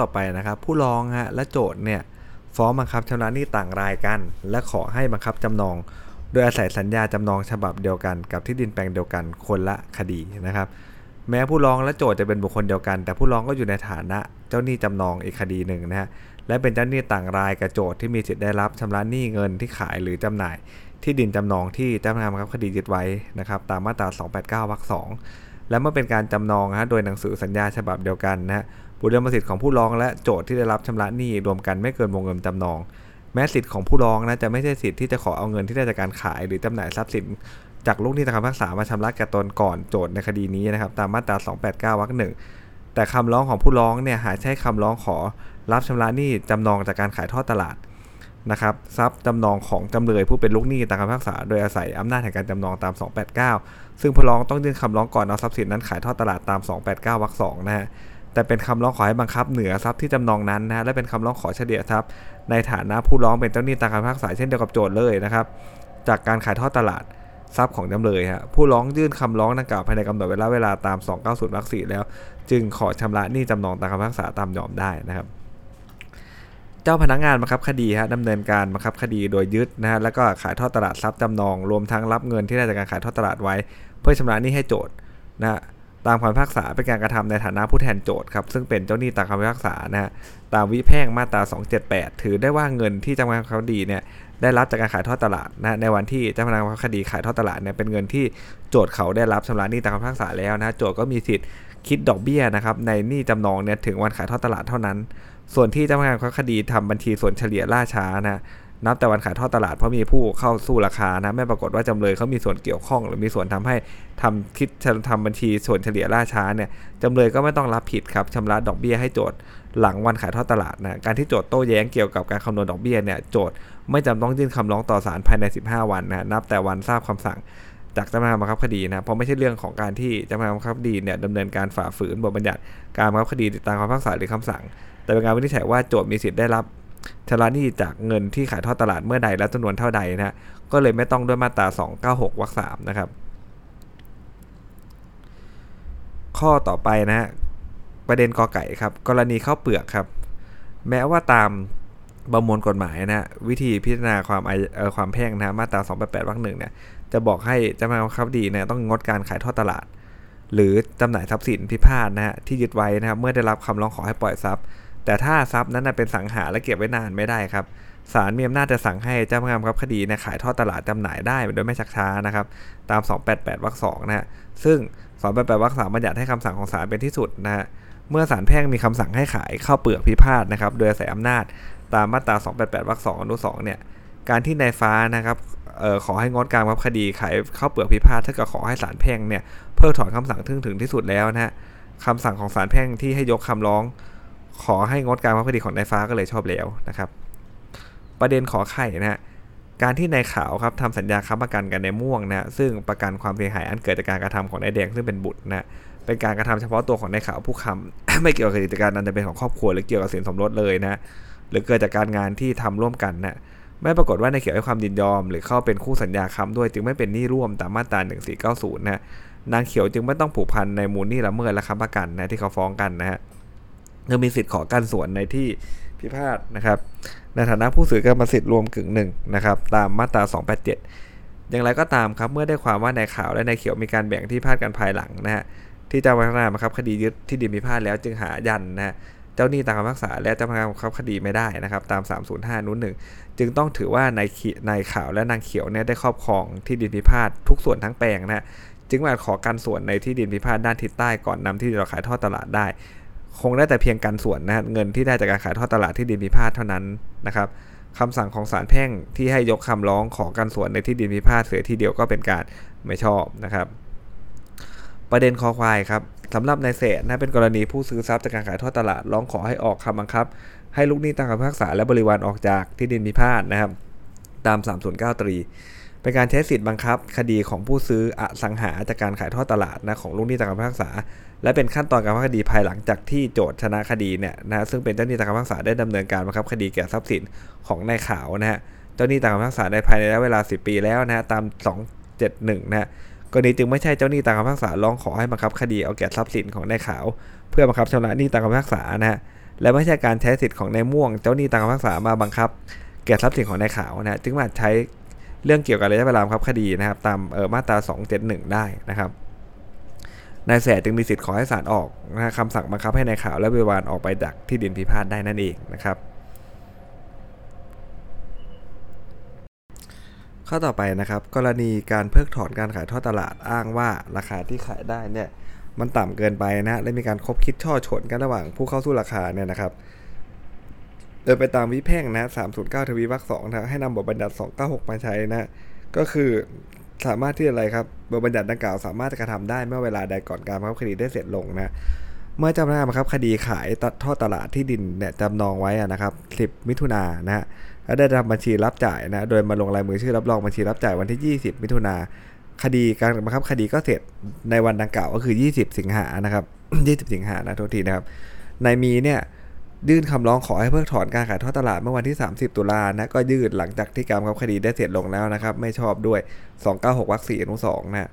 ต่อไปนะครับ ผู้ร้องฮะและโจทย์เนี่ยฟ้องบังคับชำระหนี้ต่างรายกัน และขอให้บังคับจำนอง โดยอาศัยสัญญาจำนองฉบับเดียวกัน กับที่ดินแปลงเดียวกันคนละคดีนะครับ แม้ผู้ร้องและโจทย์จะเป็นบุคคลเดียวกัน แต่ผู้ร้องก็อยู่ในฐานะเจ้าหนี้จำนองอีกคดีหนึ่งนะฮะและเป็นเจ้าหนี้ต่างรายกับโจทย์ที่มีสิทธิ์ได้รับชำระหนี้เงินที่ขายหรือจำหน่าย ที่ดินจำนองที่เจ้าพนักงานบังคับคดียึดไว้นะครับ ตามมาตรา 289วรรคสองและเมื่อเป็นการจำนองนะฮะโดยหนังสือสัญญาฉบับเดียวกันนะฮะ บุตรสิทธิ์ของผู้ร้องและโจทย์ที่ได้รับชำระหนี้รวมกันไม่เกินวงเงินจำนอง แม้สิทธิ์ของผู้ร้องนะจะไม่ใช่สิทธิ์ที่จะขอเอาเงินที่ได้จากการขาย หรือจำหน่ายทรัพย์สิน จากลูกหนี้ตามคำพิพากษามาชำระแก่ตนก่อนโจทย์ในคดีนี้นะครับตามมาตรา 289วรรคหนึ่งแต่คำร้องของผู้ร้องเนี่ยหาใช้คำร้องขอรับชำระหนี้จำนองจากการขายทอดตลาดนะครับทรัพย์จำนองของจำเลยผู้เป็นลูกหนี้ตามคำพิพากษา โดยอาศัยอำนาจแห่งการจำนองตาม 289 ซึ่งผู้ร้องต้องยื่นคำร้องก่อนเอาทรัพย์สินนั้นขายทอดตลาดตาม 289วรรคสองนะฮะ แต่เป็นคำร้องขอให้บังคับเหนือทรัพย์ที่จำนองนั้นนะและเป็นคำร้องขอเฉลี่ยทรัพย์ ในฐานะผู้ร้องเป็นเจ้าหนี้ตามคำพิพากษาเช่นเดียวกับโจทย์เลยนะครับ จากการขายทอดตลาดทรัพย์ของจำเลยฮะผู้ร้องยื่นคำร้องดังกล่าวภายในกำหนดเวลาเวลาตาม 290วรรคสี่แล้ว จึงขอชำระหนี้จำนองตามคำพิพากษาตามยอมได้นะครับ เจ้าพนักงานบังคับคดีฮะดำเนินการบังคับคดีโดยยึดนะฮะแล้วก็ขายทอดตลาดทรัพย์จำนอง รวมทั้งรับเงินที่ได้จากการขายทอดตลาดไว้ เพื่อชำระหนี้ให้โจทย์นะฮะ ตามคำพิพากษาเป็นการกระทำในฐานะผู้แทนโจทย์ครับซึ่งเป็นเจ้าหนี้ตามคำพิพากษานะฮะตามวิแพ่งมาตรา 278 ถือได้ว่าเงินที่เจ้าพนักงาคดีเนี่ยได้รับจากการขายทอดตลาดนะในวันที่เจ้าพนักงานคดีขายทอดตลาดเนี่ยเป็นเงินที่โจทย์เขาได้รับชำระหนี้ตามคำพิพากษาแล้วนะโจทย์ก็มีสิทธิ์คิดดอกเบี้ยนะครับในหนี้จำนองเนี่ยถึงวันขายทอดตลาดเท่านั้น ส่วนที่เจ้าพนักงานคดีทำบัญชีส่วนเฉลี่ยล่าช้านะ นับแต่วันขายทอดตลาดเพราะมีผู้เข้าสู้ราคานะไม่ปรากฏว่าจำเลยเขามีส่วนเกี่ยวข้อง หรือมีส่วนทำให้ทำคิดทำบัญชีส่วนเฉลี่ยล่าช้าเนี่ยจำเลยก็ไม่ต้องรับผิดครับชำระดอกเบี้ยให้โจทย์หลังวันขายทอดตลาดนะการที่โจทย์โต้แย้งเกี่ยวกับการคำนวณดอกเบี้ยเนี่ยโจทย์ไม่จำต้องยื่นคำร้องต่อศาลภายใน 15 วันนะนับแต่วันทราบคำสั่งจากเจ้าพนักงานบังคับคดีนะเพราะไม่ใช่เรื่องของการที่เจ้าพนักงานบังคับคดีเนี่ยดำเนินการฝ่าฝืนบทบัญญัติการบังคับคดีตามคำพิพากษาหรือคำสั่ง แต่เป็นการวินิจฉัยว่าโจทย์มีสิทธิ์ได้รับ ชำระหนี้จากเงินที่ขายทอดตลาดเมื่อใดและจำนวนเท่าใดนะฮะก็เลยไม่ต้องด้วยมาตรา 296วรรค3นะครับ ข้อต่อไปนะฮะประเด็นกอไก่ครับ กรณีข้าวเปลือกครับ แม้ว่าตามประมวลกฎหมายนะวิธีพิจารณาความเอ่อความแพ่งนะมาตรา 288วรรคหนึ่งเนี่ยจะบอกให้เจ้าพนักงานคับดีเนี่ยต้องงดการขายทอดตลาด หรือจำหน่ายทรัพย์สินพิพาทนะฮะที่ยึดไว้นะครับเมื่อได้รับคำร้องขอให้ปล่อยทรัพย์ แต่ถ้าทรัพย์นั้นเป็นสังหาและเก็บไว้นานไม่ได้ครับศาลมีอำนาจจะสั่งให้เจ้าพนักงานบังคับคดีนี่ยขายทอดตลาดจำหน่ายได้โดยไม่ชักช้านะครับ ตาม 288วรรคสองนะฮะซึ่ง 288วรรคสามบัญญัติให้คำสั่งของศาลเป็นที่สุดนะฮะเมื่อศาลแพ่งมีคำสั่งให้ขายข้าวเปลือกพิพาทนะครับ โดยอาศัยอำนาจตามมาตรา 288วรรคสองอนุสองเนี่ยการที่นายฟ้านะครับออขอให้งดการบังคับคดีขายข้าวเปลือกพิพาทถ้ากิดขอให้ศาลแพ่งเนี่ยเพิกถอนคำสั่งถึงถึงที่สุดแล้วนะฮะคำสั่งของศาลแพ่งที่ให้ยกคำร้อง ขอให้งดการบังคับคดีของนายฟ้าก็เลยชอบแล้วนะครับ ประเด็นขอไข่นะฮะการที่นายขาวครับทำสัญญาค้ำประกันกันในม่วงนะซึ่งประกันความเสียหายอันเกิดจากการกระทำของนายแดงซึ่งเป็นบุตรนะเป็นการกระทำเฉพาะตัวของนายขาวผู้ค้ำไม่เกี่ยวกับกิจการอันจะเป็นของครอบครัวหรือเกี่ยวกับสินสมรสเลยนะหรือเกิดจากการงานที่ทำร่วมกันนะไม่ปรากฏว่านายเขียวให้ความยินยอม หรือเข้าเป็นคู่สัญญาค้ำด้วย จึงไม่เป็นหนี้ร่วมตามมาตรา1490นะนางเขียวจึงไม่ต้องผูกพันในมูลหนี้ละเมิดและค้ำประกันนะที่เขาฟ้องกันนะฮะ ยังมีสิทธิ์ขอการส่วนในที่พิพาทนะครับ ในฐานะผู้ซื้อกรรมสิทธิ์รวมกึ่งหนึ่งนะครับ ตามมาตรา 287 อย่างไรก็ตามครับ เมื่อได้ความว่านายขาวและนายเขียวมีการแบ่งที่พาทกันภายหลังนะฮะ ที่เจ้าพนักงานบังคับคดียึดที่ดินพิพาทแล้วจึงหายันนะฮะ เจ้าหนี้ตามคำพิพากษาและเจ้าพนักงานบังคับคดีไม่ได้นะครับ ตาม 305นู้นหนึ่งจึงต้องถือว่านายนายขาวและนางเขียวเนี่ยได้ครอบครองที่ดินพิพาททุกส่วนทั้งแปลงนะฮะ จึงอาจขอการส่วนในที่ดินพิพาทด้านทิศใต้ก่อนนำที่ดินขายทอดตลาดได้ คงได้แต่เพียงการส่วนนะเงินที่ได้จากการขายทอดตลาดที่ดินพิพาทเท่านั้นนะครับคำสั่งของศาลแพ่งที่ให้ยกคำร้องขอการส่วนในที่ดินพิพาทเสียทีเดียวก็เป็นการไม่ชอบนะครับ ประเด็นคอควายครับสำหรับนายเศษนะเป็นกรณีผู้ซื้อทรัพย์จากการขายทอดตลาดร้องขอให้ออกคำบังคับ ให้ลูกหนี้ตามคำพิพากษาและบริวารออกจากที่ดินพิพาทนะครับ ตาม 309ตรี เป็นการใช้สิทธิ์บังคับ คดีของผู้ซื้ออสังหาจากการขายทอดตลาดนะของลูกหนี้ตามคำพิพากษา และเป็นขั้นตอนการบังคับคดีภายหลังจากที่โจทย์ชนะคดีเนี่ยนะซึ่งเป็นเจ้าหนี้ตามคำพิพากษาได้ดำเนินการบังคับคดีแก่ทรัพย์สินของนายขาวนะฮะเจ้าหนี้ตามคำพิพากษาในภายในระยะเวลา 10 ปีแล้วนะฮะตาม 271นะฮะกรณีจึงไม่ใช่เจ้าหนี้ตามคำพิพากษาร้องขอให้บังคับคดีเอาแก่ทรัพย์สินของนายขาว เพื่อบังคับชำระหนี้ตามคำพิพากษานะฮะและไม่ใช่การใช้สิทธิ์ของนายม่วง เจ้าหนี้ตามคำพิพากษามาบังคับ แก่ทรัพย์สินของนายขาวนะจึงมาใช้ เรื่องเกี่ยวกับระยะเวลาครับคดีนะครับ ตามมาตรา 271 ได้นะครับนายแสจึงมีสิทธิ์ขอให้ศาลออกนะคำสั่งบังคับให้นายขาวและบริวารออกไปจากที่ดินพิพาทได้นั่นเองนะครับ ข้อต่อไปนะครับ กรณีการเพิกถอนการขายทอดตลาดอ้างว่าราคาที่ขายได้เนี่ยมันต่ำเกินไปนะและมีการคบคิดช่อฉนกันระหว่างผู้เข้าสู้ราคาเนี่ยนะครับ โดยไปตามวิแพ่งนะ309 ทวีวรรคสองนะให้นำบทบัญญัติ296 มาใช้นะ ก็คือสามารถที่อะไรครับบทบัญญัติดังกล่าวสามารถกระทำได้เมื่อเวลาใดก่อนการบังคับคดีได้เสร็จลงนะเมื่อจ้าพนักงานบังคับคดีขายตัดทอดตลาดที่ดินเนี่ยจำนองไว้นะครับ 10 มิถุนายนนะฮะและได้ทำบัญชีรับจ่ายนะโดยมาลงลายมือชื่อรับรองบัญชีรับจ่ายวันที่ 20 มิถุนาคดีการบังคับคดีก็เสร็จในวันดังกล่าวก็คือ 20 สิงหานะครับ 20 สิงหานะโทษทีนะครับนายมีเนี่ย ยื่นคำร้องขอให้เพิกถอนการขายทอดตลาดเมื่อวันที่ 30 ตุลานะก็ยื่นหลังจากที่การบังคับคดีได้เสร็จลงแล้วนะครับ ไม่ชอบด้วย 296วรรค4อนุ2นะ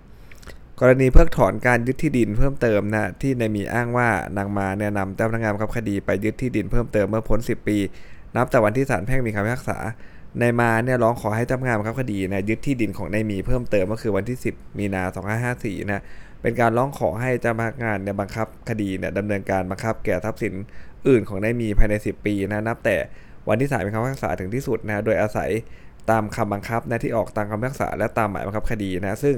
กรณีเพิกถอนการยึดที่ดินเพิ่มเติมนะที่นายมีอ้างว่านางมาเนี่ยนำเจ้าพนักงานบังคับคดีไปยึดที่ดินเพิ่มเติมเมื่อพ้น 10 ปี นับจากวันที่ศาลแพ่งมีคำพิพากษานายมาเนี่ยร้องขอให้เจ้าพนักงานบังคับคดีนะยึดที่ดินของนายมีเพิ่มเติมก็คือวันที่ 10 มีนา 2554นะเป็นการร้องขอให้เจ้าพนักงานเนี่ยบังคับคดีเนี่ยดำเนินการบังคับแก่ทรัพย์สิน อื่นของนายมีภายใน 10 ปีนะนับแต่วันที่ศาลมีคำพิพากษาถึงที่สุดนะโดยอาศัยตามคำบังคับนะที่ออกตามคำพิพากษาและตามหมายบังคับคดีนะซึ่ง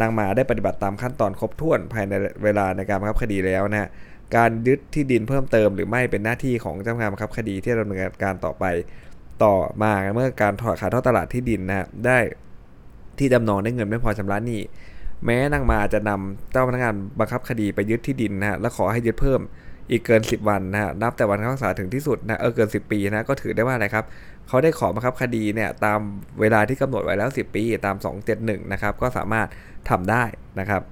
นางมาได้ปฏิบัติตามขั้นตอนครบถ้วนภายในเวลาในการบังคับคดีแล้วนะการยึดที่ดินเพิ่มเติมหรือไม่เป็นหน้าที่ของเจ้าพนักงานบังคับคดีที่ดำเนินการต่อไปต่อมาเมื่อการถอดขายทอดตลาดที่ดินนะได้ที่จำนองได้เงินไม่พอชำระหนี้แม้นางมาจะนำเจ้าพนักงานบังคับคดีไปยึดที่ดินนะและขอให้ยึดเพิ่ม อีกเกิน 10 วันนะนับแต่วันคำพิพากษาถึงที่สุดนะเออเกิน 10 ปีนะก็ถือได้ว่าอะไรครับเขาได้ขอบังคับคดีเนี่ยตามเวลาที่กำหนดไว้แล้ว 10 ปีตาม 271 นะครับก็สามารถทำได้นะครับ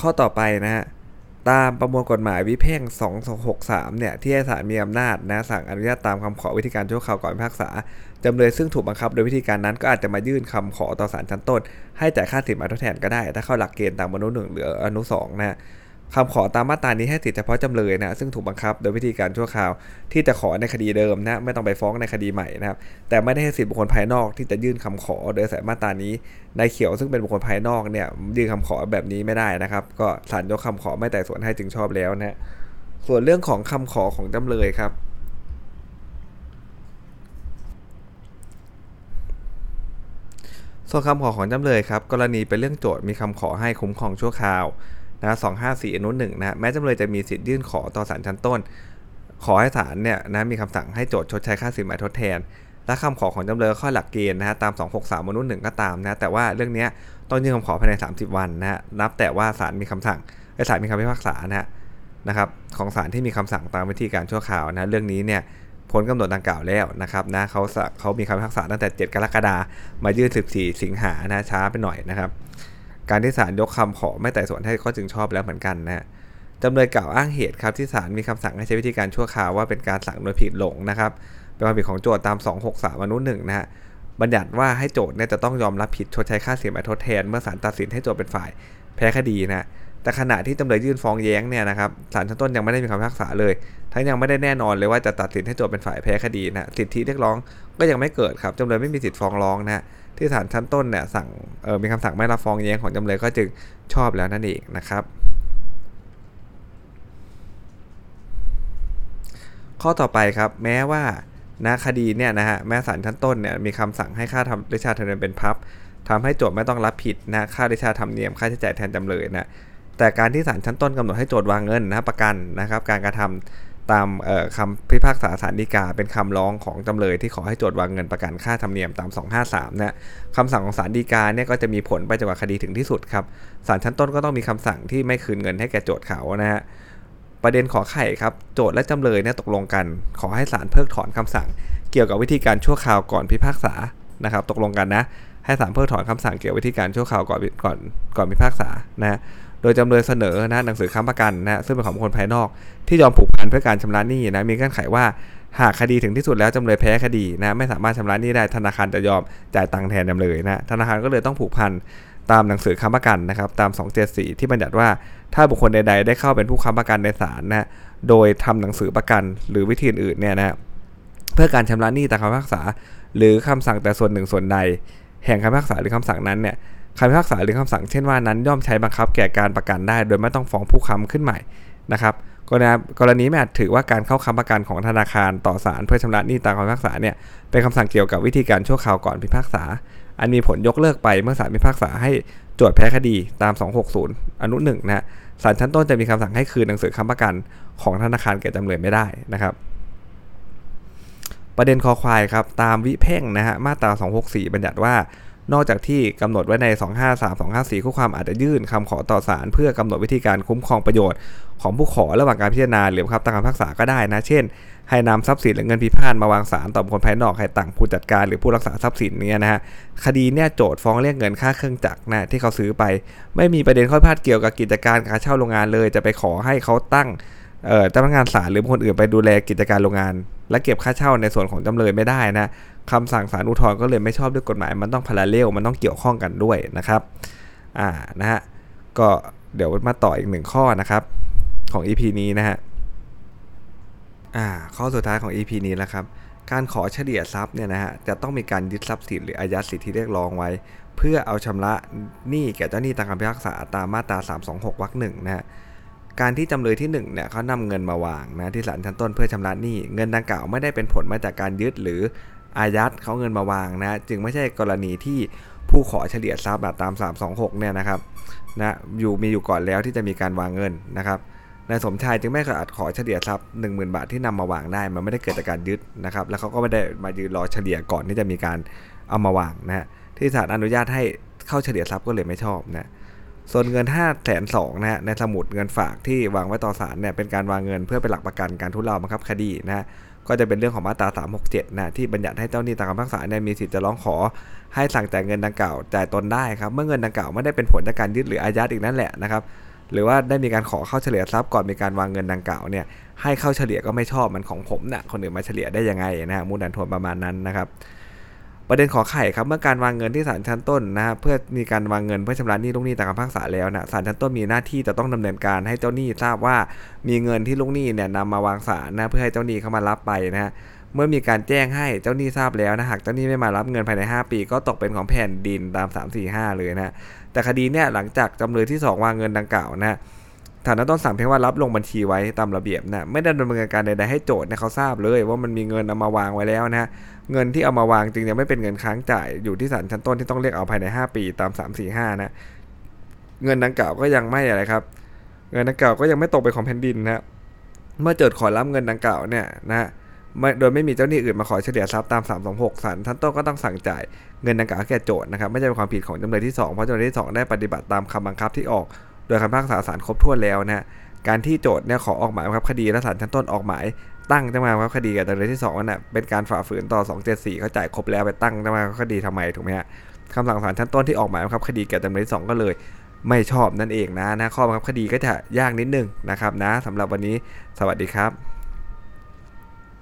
ข้อต่อไปนะฮะตามประมวลกฎหมายวิเพ่ง263 เนี่ย ที่ศาลมีอำนาจนะสั่งอนุญาตตามคำขอวิธีการชั่วคราวก่อนพิพากษาจำเลยซึ่งถูกบังคับโดยวิธีการนั้นก็อาจจะมายื่นคำขอต่อศาลชั้นต้น ให้จ่ายค่าสินไหมทดแทนก็ได้ ถ้าเข้าหลักเกณฑ์ตามอนุหนึ่งหรืออนุสองนะ คำขอตามมาตรานี้ให้สิทธิเฉพาะจำเลยนะซึ่งถูกบังคับโดยวิธีการชั่วคราว ที่จะขอในคดีเดิมนะไม่ต้องไปฟ้องในคดีใหม่นะครับแต่ไม่ได้ให้สิทธิบุคคลภายนอกที่จะยื่นคำขอโดยสายมาตรานี้นายเขียวซึ่งเป็นบุคคลภายนอกเนี่ยยื่นคำขอแบบนี้ไม่ได้นะครับ ก็ศาลยกคำขอไม่แต่ส่วนให้จึงชอบแล้วนะส่วนเรื่องของคำขอของจำเลยครับส่วนคำขอของจำเลยครับ กรณีเป็นเรื่องโจทย์มีคำขอให้คุ้มครองชั่วคราว นะ254อนุ1นะแม้จำเลยจะมีสิทธิ์ยื่นขอต่อศาลชั้นต้น ขอให้ศาลเนี่ยนะมีคำสั่งให้โจทย์ชดใช้ค่าสินไหมทดแทน และคำขอของจำเลยข้อหลักเกณฑ์นะฮะตาม 263อนุ1ก็ตามนะแต่ว่าเรื่องนี้ต้องยื่นคำขอภายใน 30 วันนะฮะนับแต่ว่าศาลมีคำสั่งไอ้ศาลมีคำพิพากษานะฮะนะครับของศาลที่มีคำสั่งตามวิธีการชั่วคราวนะเรื่องนี้เนี่ยพ้นกำหนดดังกล่าวแล้วนะครับนะเขาเขามีคำพิพากษาตั้งแต่ 7 กรกฎามายื่น 14 สิงหานะช้าไปหน่อยนะครับ การที่ศาลยกคำขอไม่แต่ส่วนให้ก็จึงชอบแล้วเหมือนกันนะจำเลยกล่าวอ้างเหตุครับที่ศาลมีคำสั่งให้ใช้วิธีการชั่วคราวว่าเป็นการสั่งโดยผิดหลงนะครับเป็นความผิดของโจทย์ตาม 263อนุหนึ่งนะฮะบัญญัติว่าให้โจทย์เนี่ยจะต้องยอมรับผิดชดใช้ค่าเสียหายทดแทน เมื่อศาลตัดสินให้โจทย์เป็นฝ่ายแพ้คดีนะแต่ขณะที่จำเลยยื่นฟ้องแย้งเนี่ยนะครับศาลชั้นต้นยังไม่ได้มีคำพิพากษาเลย ทั้งยังไม่ได้แน่นอนเลยว่าจะตัดสินให้โจทย์เป็นฝ่ายแพ้คดีนะสิทธิเรียกร้องก็ยังไม่เกิดครับจำเลยไม่มีสิทธิ์ฟ้องร้องนะ ที่ศาลชั้นต้นเนี่ยสั่งมีคำสั่งไม่รับฟ้องแย้งของจำเลยก็จึงชอบแล้วนั่นเองนะครับ ข้อต่อไปครับแม้ว่านะคดีเนี่ยนะฮะแม้ศาลชั้นต้นเนี่ยมีคำสั่งให้ค่าทำริชาธรรมเนียมเป็นพับทำให้โจทย์ไม่ต้องรับผิดนะค่าริชาธรรมเนียมค่าใช้จ่ายแทนจำเลยนะแต่การที่ศาลชั้นต้นกำหนดให้โจทย์วางเงินนะประกันนะครับ การกระทำ ตามคำพิพากษาสารดีกา เป็นคำร้องของจำเลยที่ขอให้โจทย์วางเงินประกันค่าธรรมเนียมตาม 253นะคำสั่งของสารดีกาเนี่ยก็จะมีผลไปจนกว่าคดีถึงที่สุดครับศาลชั้นต้นก็ต้องมีคำสั่งที่ไม่คืนเงินให้แก่โจทย์เขานะฮะประเด็นขอไข่ครับโจทย์และจำเลยเนี่ยตกลงกัน ขอให้ศาลเพิกถอนคำสั่ง เกี่ยวกับวิธีการชั่วคราวก่อนพิพากษานะครับ ตกลงกันนะ ให้ศาลเพิกถอนคำสั่งเกี่ยวกับวิธีการชั่วคราวก่อนก่อนก่อนพิพากษานะโดยจำเลยเสนอนะหนังสือค้ำประกันนะซึ่งเป็นของคนภายนอก ที่ยอมผูกพันเพื่อการชำระหนี้นะมีเงื่อนไขว่าหากคดีถึงที่สุดแล้วจำเลยแพ้คดีนะไม่สามารถชำระหนี้ได้ธนาคารจะยอมจ่ายตังค์แทนจำเลยนะธนาคารก็เลยต้องผูกพันตามหนังสือค้ำประกันนะครับตาม 274 ที่บัญญัติว่าถ้าบุคคลใด ๆ ได้เข้าเป็นผู้ค้ำประกันในศาลนะโดยทำหนังสือประกันหรือวิธีอื่นเนี่ยนะเพื่อการชำระหนี้ตามคำพิพากษา หรือคำสั่งแต่ส่วนหนึ่งส่วนใด แห่งคำพิพากษาหรือคำสั่งนั้นเนี่ยคำพิพากษาหรือคำสั่งเช่นว่านั้นย่อมใช้บังคับแก่การประกันได้ โดยไม่ต้องฟ้องผู้ค้ำขึ้นใหม่นะครับกรณีกรณีไม่อาจถือว่าการเข้าค้ำประกันของธนาคารต่อศาลเพื่อชำระหนี้ตามคำพิพากษาเนี่ยเป็นคำสั่งเกี่ยวกับวิธีการชั่วคราวก่อนพิพากษา อันมีผลยกเลิกไปเมื่อศาลพิพากษาให้โจทย์แพ้คดีตาม 260 อนุ1นะฮะศาลชั้นต้นจะมีคำสั่งให้คืนหนังสือค้ำประกันของธนาคารแก่จำเลยไม่ได้นะครับ ประเด็นคอควายครับตามวิเพ่งนะฮะมาตรา 264 บัญญัติว่า นอกจากที่กำหนดไว้ใน 253 254 คู่ความอาจจะยื่นคำขอต่อศาลเพื่อกำหนดวิธีการคุ้มครองประโยชน์ ของผู้ขอระหว่างการพิจารณาหรือครับตามคำพิพากษาก็ได้นะ เช่น ให้นำทรัพย์สินหรือเงินพิพาทมาวางศาลต่อบุคคลภายนอกให้ต่างผู้จัดการหรือผู้รักษาทรัพย์สินเนี่ยนะฮะคดีเนี่ยโจทฟ้องเรียกเงินค่าเครื่องจักรนะที่เขาซื้อไป ไม่มีประเด็นข้อพิพาทเกี่ยวกับกิจการการเช่าโรงงานเลย จะไปขอให้เขาตั้งเอ่อเจ้าพนักงานศาลหรือคคลอื่นไปดูแลกิจการโรงงาน และเก็บค่าเช่าในส่วนของจำเลยไม่ได้นะคำสั่งศาลอุทธรณ์ก็เลยไม่ชอบด้วยกฎหมาย มันต้องพาราเลลมันต้องเกี่ยวข้องกันด้วยนะครับอ่านะฮะก็เดี๋ยวมาต่ออีกหนึ่งข้อนะครับของ EP นี้นะฮะอ่าข้อสุดท้ายของ EP นี้แล้วครับการขอเฉลี่ยทรัพย์เนี่ยนะฮะจะต้องมีการยึดทรัพย์สินหรืออายัดสิทธิเรียกร้องไว้ เพื่อเอาชำระหนี้แก่เจ้าหนี้ตามคำพิพากษาตามมาตรา 326วรรคหนึ่งนะฮะ การที่จำเลยที่1เนี่ยเขานำเงินมาวางนะที่ศาลชั้นต้นเพื่อชำระหนี้เงินดังกล่าวไม่ได้เป็นผลมาจากการยึดหรืออายัดเขาเงินมาวางนะจึงไม่ใช่กรณีที่ผู้ขอเฉลี่ยทรัพย์ตาม 326เนี่ยนะครับนะอยู่มีอยู่ก่อนแล้วที่จะมีการวางเงินนะครับนายสมชายจึงไม่อาจขอเฉลี่ยทรัพย์10,000 บาทที่นำมาวางได้มันไม่ได้เกิดจากการยึดนะครับแล้วเขาก็ไม่ได้มายืนรอเฉลี่ยก่อนที่จะมีการเอามาวางนะฮะที่ศาลอนุญาตให้เข้าเฉลี่ยทรัพย์ก็เลยไม่ชอบนะ ส่วนเงิน5้าแสนสองนะฮะในสมุดเงินฝากที่วางไว้ต่อศาลเนี่ยเป็นการวางเงินเพื่อเป็นหลักประกันการทุเลาบังคับคดีนะฮะก็จะเป็นเรื่องของมาตรา 367 นะที่บัญญัติให้เจ้าหนี้ตามคำพิพากษาเนี่ยมีสิทธิ์จะร้องขอ ให้สั่งจ่ายเงินดังกล่าวจ่ายตนได้ครับเมื่อเงินดังกล่าวไม่ได้เป็นผลจากการยึดหรืออายัดอีกนั่นแหละนะครับหรือว่าได้มีการขอเข้าเฉลี่ยทรัพย์ก่อนมีการวางเงินดังกล่าวเนี่ยให้เข้าเฉลี่ยก็ไม่ชอบมันของผมนะ่ะคนอื่นมาเฉลี่ยได้ยังไงนะฮะมูลดันทวนประมาณนั้นนะครับ ประเด็นขอไข่ครับเมื่อการวางเงินที่ศาลชั้นต้นนะเพื่อมีการวางเงินเพื่อชำระหนี้ลูกหนี้ตามคำพิพากษาแล้วนะศาลชั้นต้นมีหน้าที่จะต้องดำเนินการให้เจ้าหนี้ทราบว่ามีเงินที่ลูกหนี้เนี่ยนำมาวางศาลนะเพื่อให้เจ้าหนี้เข้ามารับไปนะฮะเมื่อมีการแจ้งให้เจ้าหนี้ทราบแล้วนะหากเจ้าหนี้ไม่มารับเงินภายใน 5 ปี ก็ตกเป็นของแผ่นดินตาม 3 4 5 เลยนะแต่คดีเนี่ยหลังจากจำเลยที่ 2 วางเงินดังกล่าวนะฐานะต้นสั่งเพียงว่ารับลงบัญชีไว้ตามระเบียบนะไม่ได้ดำเนินการใดๆให้โจทย์นี่ยเขาทราบเลย ว่ามันมีเงินเอามาวางไว้แล้วนะ เงินที่เอามาวางจึงยังไม่เป็นเงินค้างจ่ายอยู่ที่ศาลชั้นต้นที่ต้องเรียกเอาภายใน 5 ปีตาม 3 4 5 นะ เงินดังกล่าวก็ยังไม่อะไรครับ เงินดังกล่าวก็ยังไม่ตกเป็นของแผ่นดินนะเมื่อโจทย์ขอรับเงินดังกล่าวเนี่ยนะโดยไม่มีเจ้าหนี้อื่นมาขอเฉลี่ยทรัพย์ตาม 326ศาลชั้นต้นก็ต้องสั่งจ่ายเงินดังกล่าวแก่โจทย์นะครับไม่ใช่เป็นความผิดของจำเลยที่2เพราะจำเลยที่ 2 ได้ปฏิบัติตามคำบังคับที่ออก โดยคำพิพากษาศาลครบถ้วนแล้วนะการที่โจทย์เนี่ยขอออกหมายบังคับคดีและศาลชั้นต้นออกหมาย ตั้งจำเลยบังคับคดีกับจำเลยที่2นั่นแหะเป็นการฝ่าฝืนต่อ 274 เขาจ่ายครบแล้วไปตั้งจำเลยบังคับคดีทำไมถูกไหมฮะคำสั่งศาลชั้นต้นที่ออกหมายบังคับคดีแก่จำเลยที่2ก็เลยไม่ชอบนั่นเองนะนะข้อบังคับคดีก็จะยากนิดนึงนะครับนะสำหรับวันนี้สวัสดีครับ